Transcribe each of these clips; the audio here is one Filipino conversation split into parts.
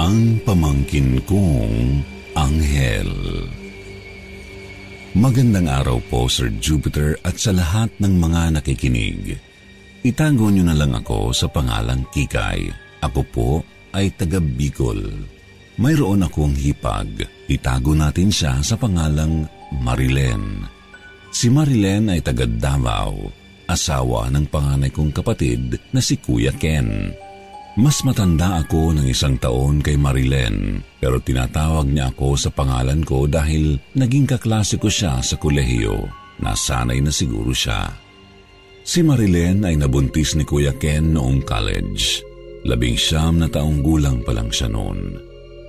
Ang pamangkin kong anghel. Magandang araw po, Sir Jupiter, at sa lahat ng mga nakikinig. Itago niyo na lang ako sa pangalang Kikay. Ako po ay taga Bicol. Mayroon akong hipag. Itago natin siya sa pangalang Marilen. Si Marilen ay taga Davao, asawa ng panganay kong kapatid na si Kuya Ken. Mas matanda ako ng isang taon kay Marilen, pero tinatawag niya ako sa pangalan ko dahil naging kaklase ko siya sa kolehiyo. Nasanay na siguro siya. Si Marilen ay nabuntis ni Kuya Ken noong college. Labing siyam na taong gulang pa lang siya noon.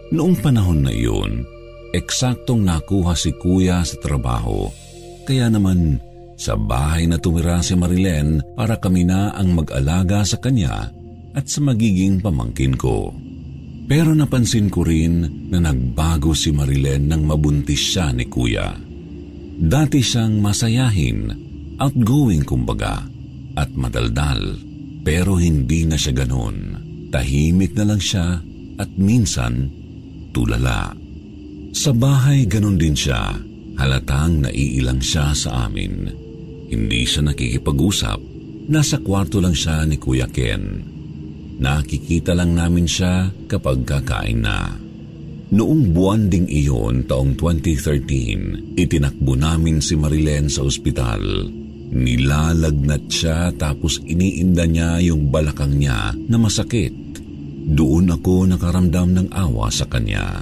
Noong panahon na iyon, eksaktong nakuha si Kuya sa trabaho. Kaya naman, sa bahay na tumira si Marilen para kami na ang mag-alaga sa kanya at sa magiging pamangkin ko. Pero napansin ko rin na nagbago si Marilen nang mabuntis siya ni Kuya. Dati siyang masayahin, outgoing kumbaga, at madaldal. Pero hindi na siya ganon. Tahimik na lang siya at minsan tulala. Sa bahay ganon din siya. Halatang naiilang siya sa amin. Hindi siya nakikipag-usap. Nasa kwarto lang siya ni Kuya Ken. Nakikita lang namin siya kapag kakain na. Noong buwan ding iyon, taong 2013, itinakbo namin si Marilen sa ospital. Nilalagnat siya tapos iniinda niya yung balakang niya na masakit. Doon ako nakaramdam ng awa sa kanya.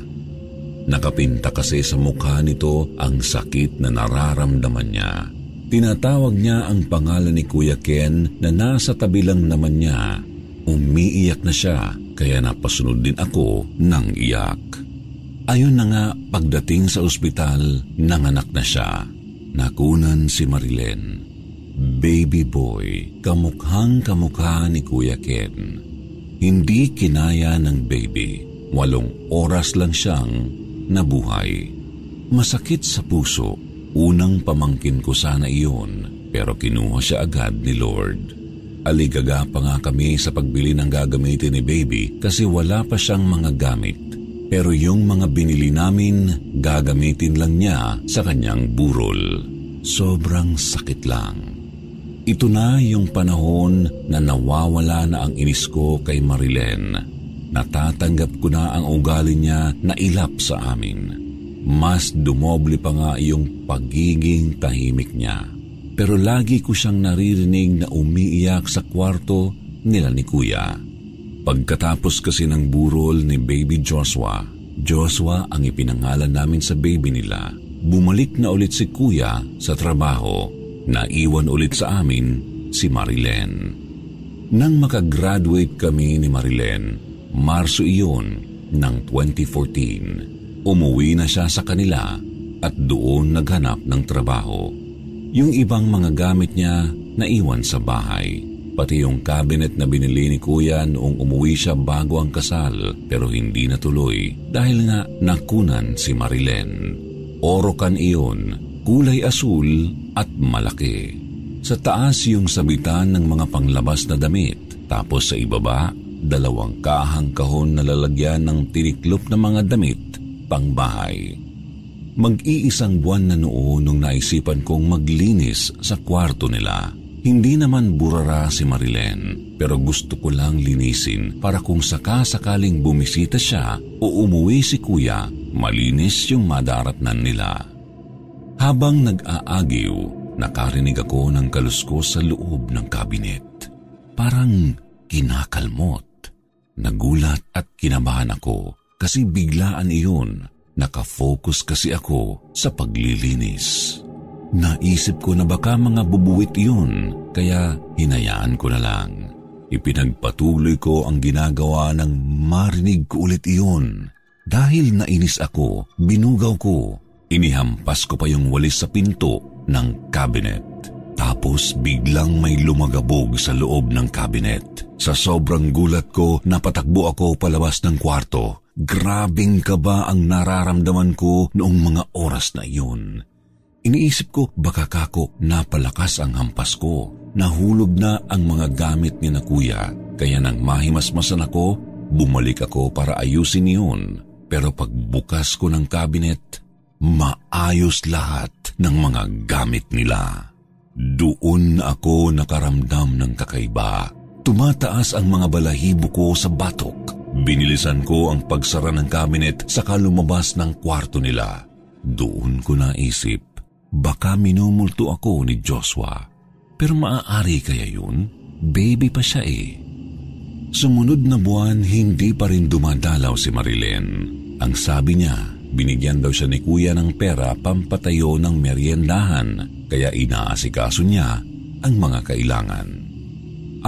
Nakapinta kasi sa mukha nito ang sakit na nararamdaman niya. Tinatawag niya ang pangalan ni Kuya Ken na nasa tabi lang naman niya. Umiiyak na siya kaya napasunod din ako ng iyak. Ayun na nga pagdating sa ospital, nanganak na siya. Nakunan si Marilen. Baby boy, kamukhang kamukha ni Kuya Ken. Hindi kinaya ng baby. Walong oras lang siyang nabuhay. Masakit sa puso. Unang pamangkin ko sana iyon, pero kinuha siya agad ni Lord. Aligaga pa nga kami sa pagbili ng gagamitin ni baby kasi wala pa siyang mga gamit. Pero yung mga binili namin, gagamitin lang niya sa kanyang burol. Sobrang sakit lang. Ito na yung panahon na nawawala na ang inis ko kay Marilen. Natatanggap ko na ang ugali niya na ilap sa amin. Mas dumoble pa nga yung pagiging tahimik niya. Pero lagi ko siyang naririnig na umiiyak sa kwarto nila ni Kuya. Pagkatapos kasi ng burol ni baby Joshua, Joshua ang ipinangalan namin sa baby nila. Bumalik na ulit si Kuya sa trabaho. Naiwan ulit sa amin si Marilen. Nang makagraduate kami ni Marilen, Marso iyon ng 2014. Umuwi na siya sa kanila at doon naghanap ng trabaho. Yung ibang mga gamit niya naiwan sa bahay. Pati yung cabinet na binili ni kuya noong umuwi siya bago ang kasal pero hindi natuloy dahil nga nakunan si Marilen. Orokan iyon, kulay asul at malaki. Sa taas yung sabitan ng mga panglabas na damit tapos sa ibaba, dalawang kahang kahon na lalagyan ng tiniklop na mga damit pangbahay. Mag-iisang buwan na noon nung naisipan kong maglinis sa kwarto nila. Hindi naman burara si Marilen, pero gusto ko lang linisin para kung sakasakaling bumisita siya o umuwi si kuya, malinis yung madaratnan nila. Habang nag-aagiw, nakarinig ako ng kaluskos sa loob ng kabinet. Parang kinakalmot. Nagulat at kinabahan ako kasi biglaan iyon Nakafocus kasi ako sa paglilinis. Naisip ko na baka mga bubuwit yun, kaya hinayaan ko na lang. Ipinagpatuloy ko ang ginagawa ng marinig ko ulit iyon. Dahil nainis ako, binugaw ko. Inihampas ko pa yung walis sa pinto ng cabinet. Tapos biglang may lumagabog sa loob ng cabinet. Sa sobrang gulat ko, napatakbo ako palabas ng kwarto. Grabing kaba ang nararamdaman ko noong mga oras na iyon. Iniisip ko baka kako napalakas ang hampas ko. Nahulog na ang mga gamit ni na kuya. Kaya nang mahimasmasan ako, bumalik ako para ayusin iyon. Pero pagbukas ko ng kabinet, maayos lahat ng mga gamit nila. Doon ako nakaramdam ng kakaiba. Tumataas ang mga balahibo ko sa batok Binilisan ko ang pagsara ng cabinet sa kalumabas ng kwarto nila. Doon ko naisip, baka minumulto ako ni Joshua. Pero maaari kaya yun? Baby pa siya eh. Sumunod na buwan, hindi pa rin dumadalaw si Marilyn. Ang sabi niya, binigyan daw siya ni kuya ng pera pampatayo ng meriendahan, kaya inaasikaso niya ang mga kailangan.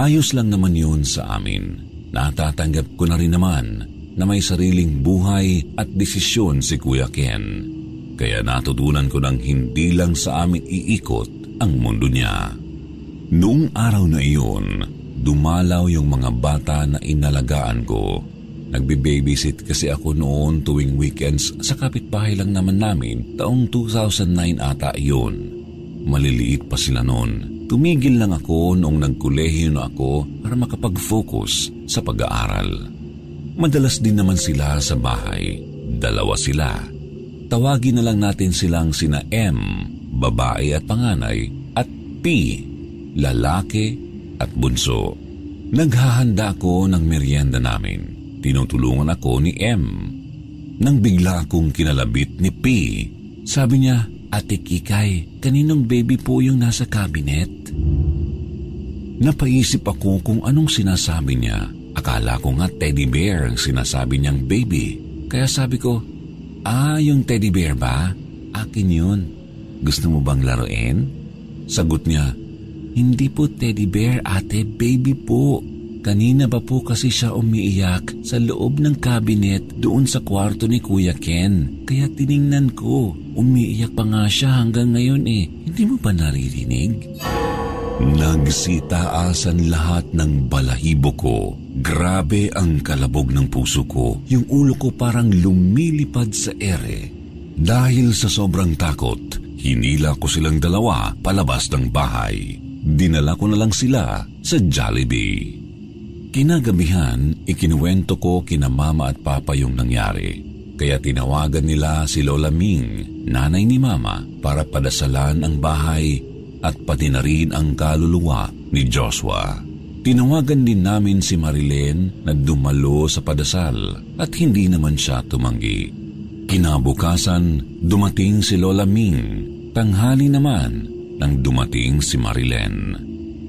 Ayos lang naman yun sa amin Natatanggap ko na rin naman na may sariling buhay at desisyon si Kuya Ken. Kaya natutunan ko ng hindi lang sa amin iikot ang mundo niya. Noong araw na iyon, dumalaw yung mga bata na inalagaan ko. Nagbe-babysit kasi ako noon tuwing weekends sa kapitbahay lang naman namin taong 2009 ata iyon. Maliliit pa sila noon Tumigil lang ako noong nagkolehiyo na ako para makapag-focus sa pag-aaral. Madalas din naman sila sa bahay. Dalawa sila. Tawagin na lang natin silang sina M, babae at panganay, at P, lalaki at bunso. Naghahanda ako ng merienda namin. Tinutulungan ako ni M. Nang bigla akong kinalabit ni P, sabi niya, Ate Kikay, kaninong baby po yung nasa cabinet? Napaisip ako kung anong sinasabi niya. Akala ko nga teddy bear ang sinasabi niyang baby. Kaya sabi ko, Ah, yung teddy bear ba? Akin yun. Gusto mo bang laruin? Sagot niya, Hindi po teddy bear ate, baby po. Kanina ba po kasi siya umiiyak sa loob ng cabinet doon sa kwarto ni Kuya Ken. Kaya tiningnan ko. Umiiyak pa nga siya hanggang ngayon eh. Hindi mo ba naririnig? Nagsitaasan lahat ng balahibo ko. Grabe ang kalabog ng puso ko. Yung ulo ko parang lumilipad sa ere. Dahil sa sobrang takot, hinila ko silang dalawa palabas ng bahay. Dinala ko na lang sila sa Jollibee. Kinagabihan, ikinuwento ko kina mama at papa yung nangyari. Kaya tinawagan nila si Lola Ming, nanay ni mama, para padasalan ang bahay at pati na rin ang kaluluwa ni Joshua. Tinawagan din namin si Marilyn na dumalo sa padasal at hindi naman siya tumanggi. Kinabukasan, dumating si Lola Ming. Tanghali naman nang dumating si Marilyn.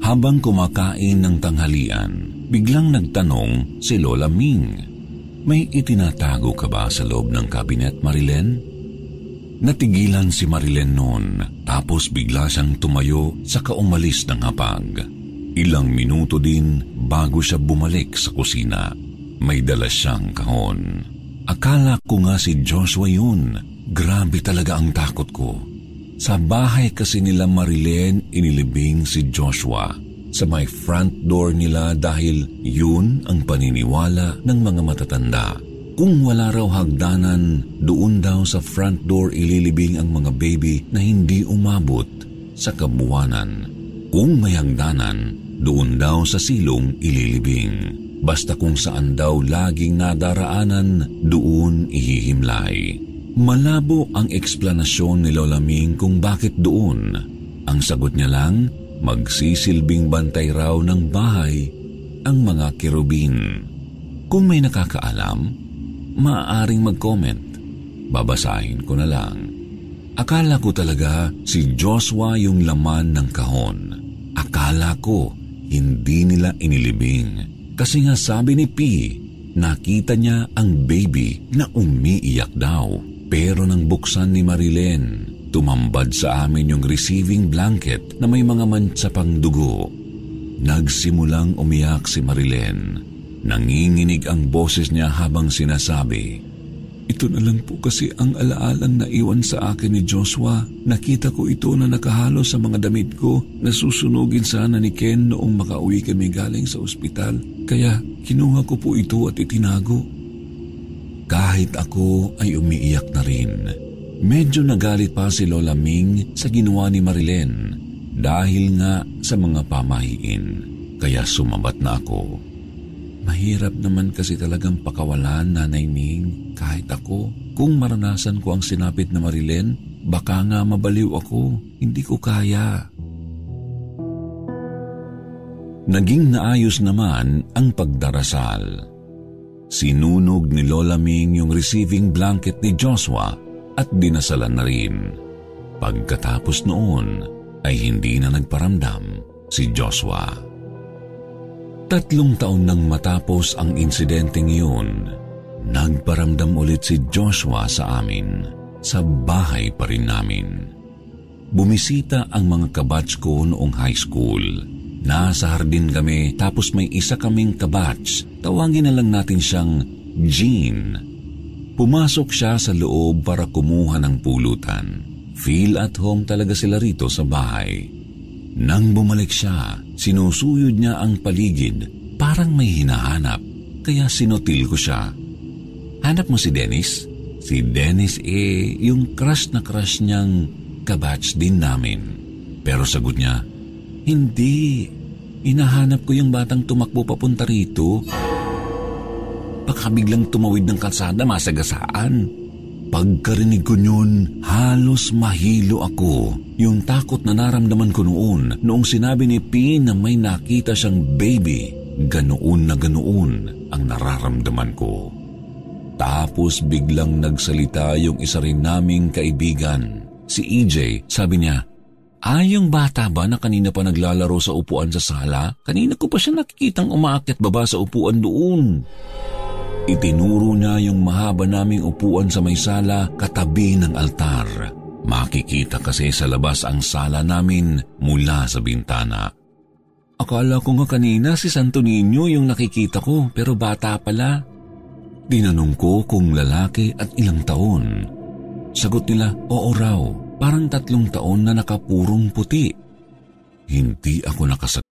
Habang kumakain ng tanghalian, biglang nagtanong si Lola Ming. May itinatago ka ba sa loob ng kabinet, Marilen? Natigilan si Marilen noon tapos bigla siyang tumayo sa kaumalis ng hapag. Ilang minuto din bago siya bumalik sa kusina. May dala siyang kahon. Akala ko nga si Joshua yun. Grabe talaga ang takot ko. Sa bahay kasi nila Marilen inilibing si Joshua sa may front door nila dahil yun ang paniniwala ng mga matatanda. Kung wala raw hagdanan, doon daw sa front door ililibing ang mga baby na hindi umabot sa kabuwanan. Kung may hagdanan, doon daw sa silong ililibing. Basta kung saan daw laging nadaraanan, doon ihihimlay. Malabo ang eksplanasyon ni Lola Ming kung bakit doon. Ang sagot niya lang, magsisilbing bantay raw ng bahay ang mga kirubin. Kung may nakakaalam, maaaring mag-comment. Babasahin ko na lang. Akala ko talaga si Joshua yung laman ng kahon. Akala ko hindi nila inilibing. Kasi nga sabi ni P, nakita niya ang baby na umiiyak daw. Pero nang buksan ni Marilyn, tumambad sa amin yung receiving blanket na may mga mancha pang dugo. Nagsimulang umiyak si Marilyn. Nanginginig ang boses niya habang sinasabi, ito na lang po kasi ang alaalang naiwan sa akin ni Joshua. Nakita ko ito na nakahalo sa mga damit ko na susunugin sana ni Ken noong makauwi kami galing sa ospital. Kaya kinuha ko po ito at itinago. Kahit ako ay umiiyak na rin. Medyo nagalit pa si Lola Ming sa ginawa ni Marilyn dahil nga sa mga pamahiin. Kaya sumabat na ako. Mahirap naman kasi talagang pakawalan, Nanay Ming, kahit ako. Kung maranasan ko ang sinapit na Marilyn, baka nga mabaliw ako. Hindi ko kaya. Naging naayos naman ang pagdarasal. Sinunog ni Lola Ming yung receiving blanket ni Joshua at dinasalan na rin. Pagkatapos noon ay hindi na nagparamdam si Joshua. Tatlong taon nang matapos ang insidenteng iyon, nagparamdam ulit si Joshua sa amin. Sa bahay pa rin namin. Bumisita ang mga kabatch ko noong high school Nasa hardin kami tapos may isa kaming kabatch. Tawagin na lang natin siyang Jean. Pumasok siya sa loob para kumuha ng pulutan. Feel at home talaga sila rito sa bahay. Nang bumalik siya, sinusuyod niya ang paligid. Parang may hinahanap. Kaya sinutil ko siya. Hanap mo si Dennis? Si Dennis eh, yung crush na crush niyang kabatch din namin. Pero sagot niya, hindi. Inahanap ko yung batang tumakbo papunta rito. Baka biglang tumawid ng kalsada masagasaan. Pagkarinig ko yun, halos mahilo ako. Yung takot na naramdaman ko noon, noong sinabi ni P na may nakita siyang baby, ganoon na ganoon ang nararamdaman ko. Tapos biglang nagsalita yung isa rin naming kaibigan. Si EJ, sabi niya, ay, yung bata ba na kanina pa naglalaro sa upuan sa sala? Kanina ko pa siya nakikitang umaakyat baba sa upuan doon. Itinuro niya yung mahaba naming upuan sa may sala katabi ng altar. Makikita kasi sa labas ang sala namin mula sa bintana. Akala ko nga kanina si Santo Niño yung nakikita ko pero bata pala. Tinanong ko kung lalaki at ilang taon. Sagot nila, oo raw. Parang tatlong taon na nakapurong puti. Hindi ako nakasagot.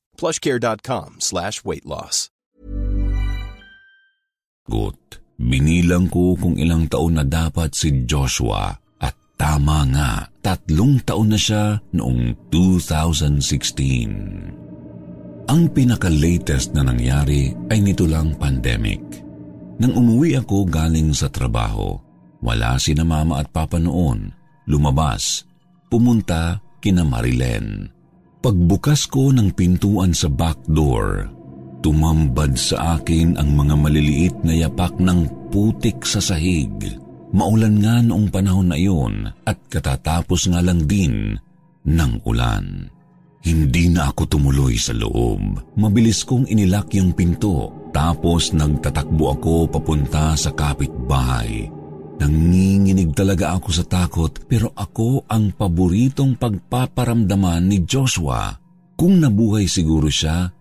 Plushcare.com slash weight loss. Binilang ko kung ilang taon na dapat si Joshua at tama nga, tatlong taon na siya noong 2016. Ang pinaka-latest na nangyari ay nito lang pandemic. Nang umuwi ako galing sa trabaho, wala si na mama at papa noon. Lumabas. Pumunta kina Marilen. Pagbukas ko ng pintuan sa back door, tumambad sa akin ang mga maliliit na yapak ng putik sa sahig. Maulan nga noong panahon na iyon at katatapos nga lang din ng ulan. Hindi na ako tumuloy sa loob. Mabilis kong inilak yung pinto tapos nagtatakbo ako papunta sa kapitbahay. Nanginginig talaga ako sa takot pero ako ang paboritong pagpaparamdaman ni Joshua. Kung nabuhay siguro siya,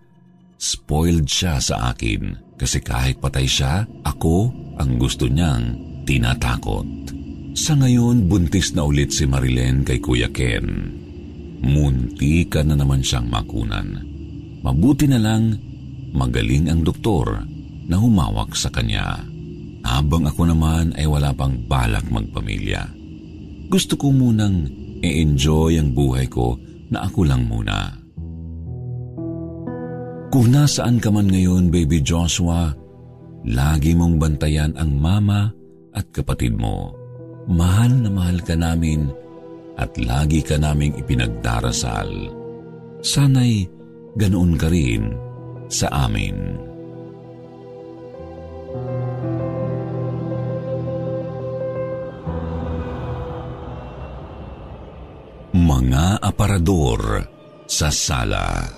spoiled siya sa akin. Kasi kahit patay siya, ako ang gusto niyang tinatakot. Sa ngayon, buntis na ulit si Marilyn kay Kuya Ken. Munti ka na naman siyang makunan. Mabuti na lang, magaling ang doktor na humawak sa kanya. Habang ako naman ay wala pang balak magpamilya. Gusto ko munang i-enjoy ang buhay ko na ako lang muna. Kung nasaan ka man ngayon, baby Joshua, lagi mong bantayan ang mama at kapatid mo. Mahal na mahal ka namin at lagi ka naming ipinagdarasal. Sana'y ganoon ka rin sa amin. Mga aparador sa sala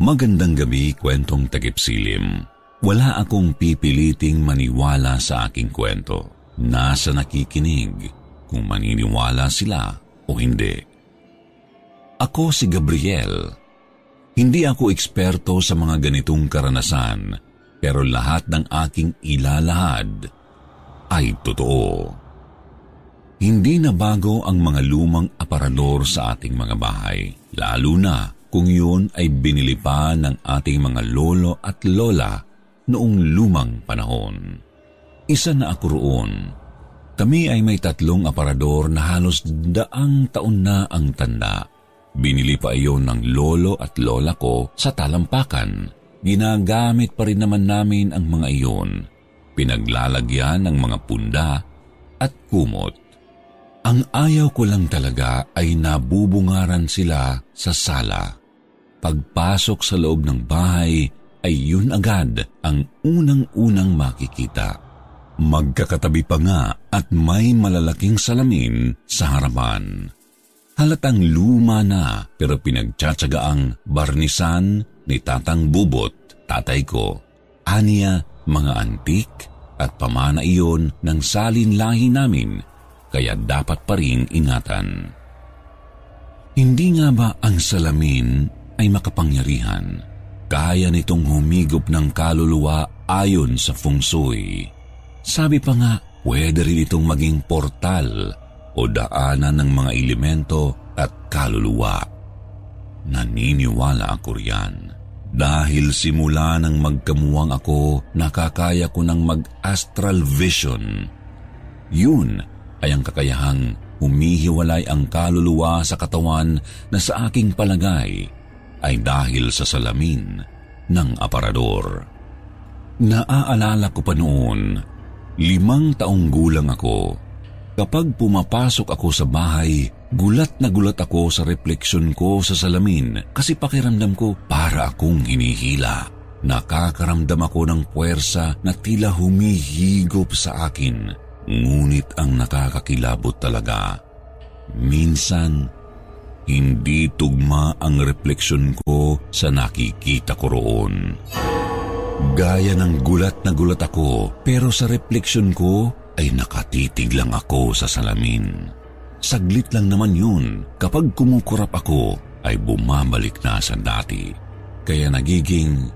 Magandang gabi, kwentong tagipsilim. Wala akong pipiliting maniwala sa aking kwento. Nasa nakikinig kung maniniwala sila o hindi. Ako si Gabriel. Hindi ako eksperto sa mga ganitong karanasan, pero lahat ng aking ilalahad ay totoo. Hindi na bago ang mga lumang aparador sa ating mga bahay, lalo na kung yun ay binili pa ng ating mga lolo at lola noong lumang panahon. Isa na ako roon. Kami ay may tatlong aparador na halos daang taon na ang tanda. Binili pa iyon ng lolo at lola ko sa talampakan. Ginagamit pa rin naman namin ang mga iyon. Pinaglalagyan ng mga punda at kumot. Ang ayaw ko lang talaga ay nabubungaran sila sa sala. Pagpasok sa loob ng bahay ay yun agad ang unang-unang makikita. Magkakatabi pa nga at may malalaking salamin sa harapan. Halatang luma na pero pinagtsatsaga barnisan ni Tatang Bubot, tatay ko. Aniya, mga antik at pamana iyon ng salin lahi namin kaya dapat pa rin ingatan. Hindi nga ba ang salamin ay makapangyarihan? Kaya nitong humigop ng kaluluwa ayon sa feng shui. Sabi pa nga, pwede rin itong maging portal o daanan ng mga elemento at kaluluwa. Naniniwala ako riyan. Dahil simula nang magkamuwang ako, nakakaya ko ng mag-astral vision. Yun ay ang kakayahang humihiwalay ang kaluluwa sa katawan na sa aking palagay ay dahil sa salamin ng aparador. Naaalala ko pa noon, limang taong gulang ako. Kapag pumapasok ako sa bahay, gulat na gulat ako sa refleksyon ko sa salamin kasi pakiramdam ko para akong hinihila. Nakakaramdam ako ng puwersa na tila humihigop sa akin Ngunit ang nakakakilabot talaga, minsan hindi tugma ang refleksyon ko sa nakikita ko roon. Gaya ng gulat na gulat ako, pero sa refleksyon ko ay nakatitig lang ako sa salamin. Saglit lang naman yun. Kapag kumukurap ako, ay bumabalik na sa dati. Kaya nagiging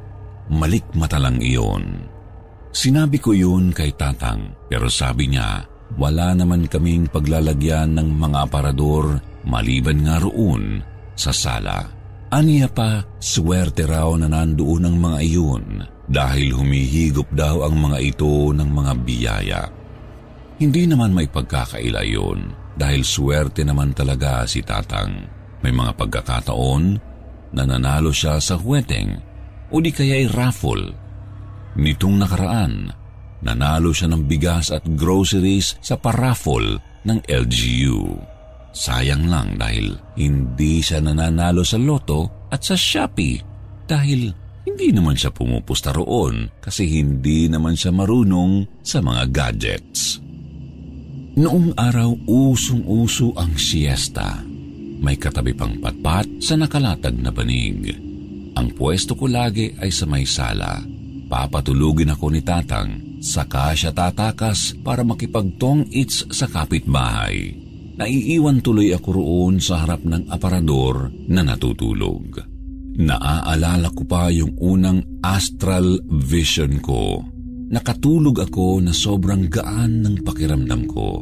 malikmata lang iyon. Sinabi ko yun kay Tatang pero sabi niya wala naman kaming paglalagyan ng mga aparador maliban nga roon sa sala. Aniya pa, swerte raw na nandoon ang mga iyon dahil humihigop daw ang mga ito ng mga biyaya. Hindi naman may pagkakaila yun dahil swerte naman talaga si Tatang. May mga pagkakataon na nanalo siya sa huweteng o di kaya ay raffle Nitong nakaraan, nanalo siya ng bigas at groceries sa paraffle ng LGU. Sayang lang dahil hindi siya nananalo sa loto at sa Shopee dahil Hindi naman siya pumupusta roon kasi hindi naman siya marunong sa mga gadgets. Noong araw usong-uso ang siesta. May katabi pang patpat sa nakalatag na banig. Ang pwesto ko lagi ay sa may sala. Papatulugin ako ni Tatang, saka siya tatakas para makipagtong its sa kapitbahay. Naiiwan tuloy ako roon sa harap ng aparador na natutulog. Naaalala ko pa yung unang astral vision ko. Nakatulog ako na sobrang gaan ng pakiramdam ko.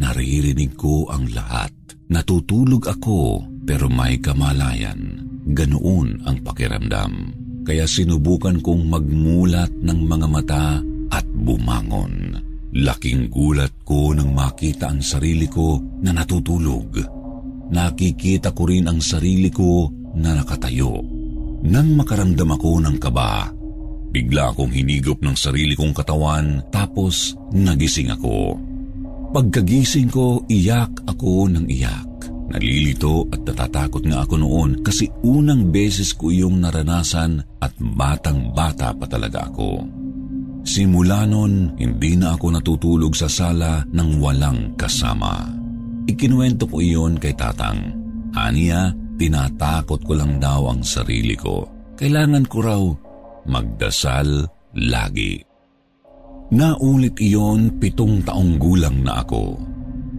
Naririnig ko ang lahat. Natutulog ako pero may kamalayan. Ganoon ang pakiramdam. Kaya sinubukan kong magmulat ng mga mata at bumangon. Laking gulat ko nang makita ang sarili ko na natutulog. Nakikita ko rin ang sarili ko na nakatayo. Nang makaramdam ako ng kaba, bigla akong hinigop ng sarili kong katawan tapos nagising ako. Pagkagising ko, iyak ako ng iyak. Nalilito at natatakot nga ako noon kasi unang beses ko yung naranasan at batang-bata pa talaga ako. Simula noon, hindi na ako natutulog sa sala ng walang kasama. Ikinuwento ko iyon kay Tatang. Aniya, tinatakot ko lang daw ang sarili ko. Kailangan ko raw magdasal lagi. Naulit iyon pitong taong gulang na ako.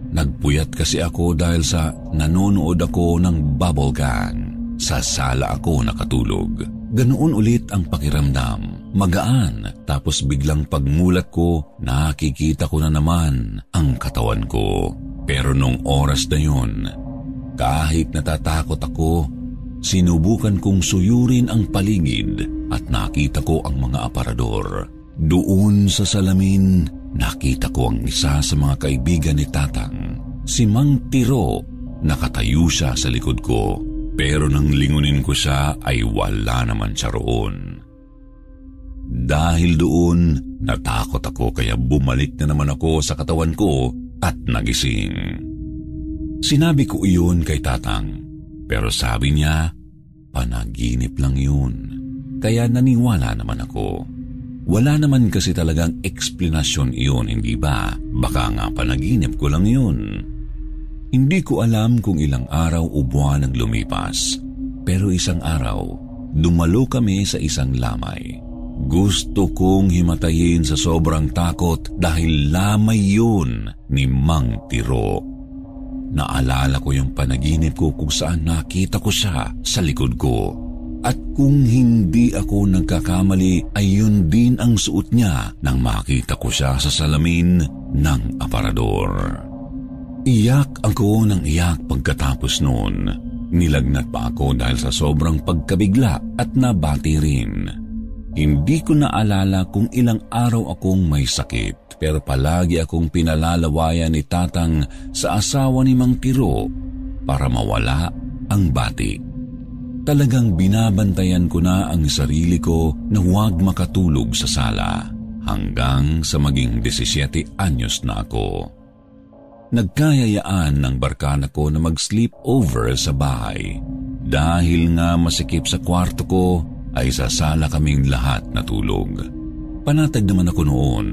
Nagpuyat kasi ako dahil sa nanonood ako ng bubble gang. Sa sala ako nakatulog. Ganoon ulit ang pakiramdam. Magaan. Tapos biglang pagmulat ko, nakikita ko na naman ang katawan ko. Pero nung oras na yun, kahit natatakot ako, sinubukan kong suyurin ang paligid at nakita ko ang mga aparador. Doon sa salamin, nakita ko ang isa sa mga kaibigan ni Tatang. Si Mang Tiro, nakatayo siya sa likod ko. Pero nang lingunin ko siya ay wala naman siya roon. Dahil doon, natakot ako kaya bumalik na naman ako sa katawan ko at nagising. Sinabi ko iyon kay Tatang, pero sabi niya, panaginip lang yun. Kaya naniwala naman ako. Wala naman kasi talagang eksplanasyon iyon, hindi ba? Baka nga panaginip ko lang yun. Hindi ko alam kung ilang araw o buwan ang lumipas. Pero isang araw, dumalo kami sa isang lamay. Gusto kong himatayin sa sobrang takot dahil lamay yun ni Mang Tiro. Naalala ko yung panaginip ko kung saan nakita ko siya sa likod ko. At kung hindi ako nagkakamali ay yun din ang suot niya nang makita ko siya sa salamin ng aparador. Iyak ako ng iyak pagkatapos noon. Nilagnat pa ako dahil sa sobrang pagkabigla at nabati rin. Hindi ko naalala kung ilang araw akong may sakit pero palagi akong pinalalawayan ni Tatang sa asawa ni Mang Tiro para mawala ang batik. Talagang binabantayan ko na ang sarili ko na huwag makatulog sa sala hanggang sa maging 17 anyos na ako. Nagkayayaan ng barkana ko na mag-sleep over sa bahay. Dahil nga masikip sa kwarto ko, ay sa sala kaming lahat natulog. Panatag naman ako noon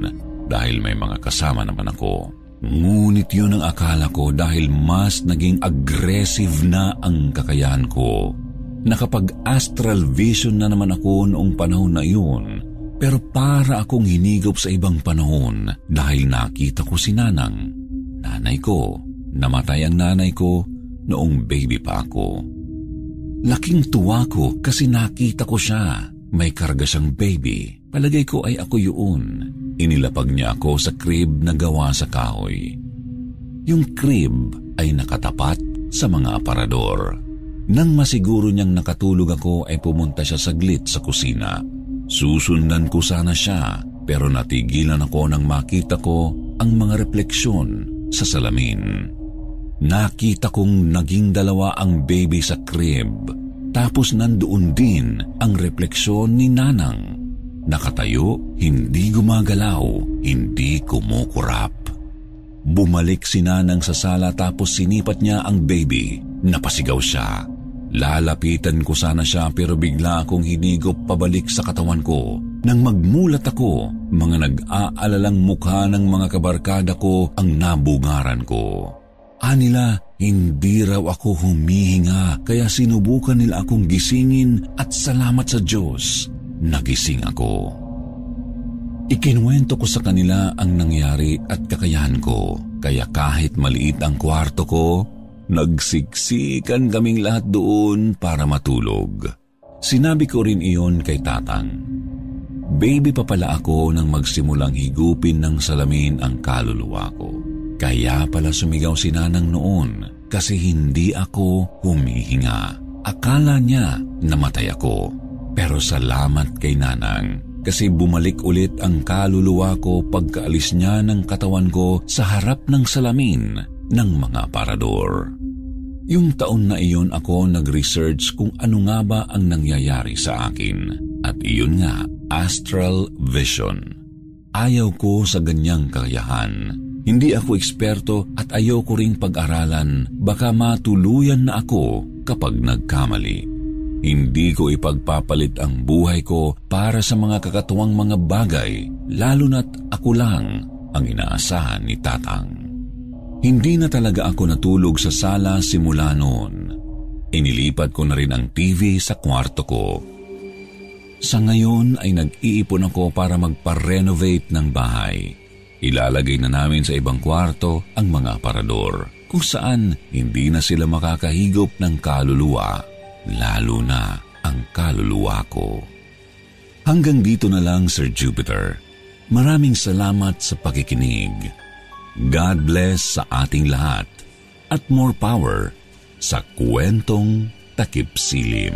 dahil may mga kasama naman ako. Ngunit yun ang akala ko dahil mas naging aggressive na ang kakayahan ko. Nakapag-astral vision na naman ako noong panahon na iyon, pero para akong hinigop sa ibang panahon dahil nakita ko si Nanang. Nanay ko, namatay ang nanay ko noong baby pa ako. Laking tuwa ko kasi nakita ko siya. May karga siyang baby. Palagay ko ay ako yun. Inilapag niya ako sa crib na gawa sa kahoy. Yung crib ay nakatapat sa mga aparador. Nang masiguro niyang nakatulog ako ay pumunta siya saglit sa kusina. Susundan ko sana siya pero natigilan ako nang makita ko ang mga refleksyon sa salamin. Nakita kong naging dalawa ang baby sa crib tapos nandoon din ang refleksyon ni Nanang. Nakatayo, hindi gumagalaw, hindi kumukurap. Bumalik si Nanang sa sala tapos sinipat niya ang baby. Napasigaw siya. Lalapitan ko sana siya pero bigla akong hinigop pabalik sa katawan ko. Nang magmulat ako, mga nag-aalalang mukha ng mga kabarkada ko ang nabungaran ko. Anila, hindi raw ako humihinga kaya sinubukan nila akong gisingin at salamat sa Diyos, nagising ako. Ikinuwento ko sa kanila ang nangyari at kakayahan ko, kaya kahit maliit ang kwarto ko, Nagsiksikan kaming lahat doon para matulog. Sinabi ko rin iyon kay tatang. Baby pa pala ako nang magsimulang higupin ng salamin ang kaluluwa ko. Kaya pala sumigaw si nanang noon kasi hindi ako humihinga. Akala niya namatay ako. Pero salamat kay nanang kasi bumalik ulit ang kaluluwa ko pagkaalis niya ng katawan ko sa harap ng salamin ng mga parador. Yung taon na iyon ako nag-research kung ano nga ba ang nangyayari sa akin. At iyon nga, astral vision. Ayaw ko sa ganyang kakayahan. Hindi ako eksperto at ayaw ko ring pag-aralan. Baka matuluyan na ako kapag nagkamali. Hindi ko ipagpapalit ang buhay ko para sa mga kakatuwang mga bagay, lalo na't ako lang ang inaasahan ni Tatang. Hindi na talaga ako natulog sa sala simula noon. Inilipat ko na rin ang TV sa kwarto ko. Sa ngayon ay nag-iipon ako para magpa-renovate ng bahay. Ilalagay na namin sa ibang kwarto ang mga aparador kung saan hindi na sila makakahigop ng kaluluwa, lalo na ang kaluluwa ko. Hanggang dito na lang, Sir Jupiter. Maraming salamat sa pakikinig. God bless sa ating lahat at more power sa kwentong takip silim.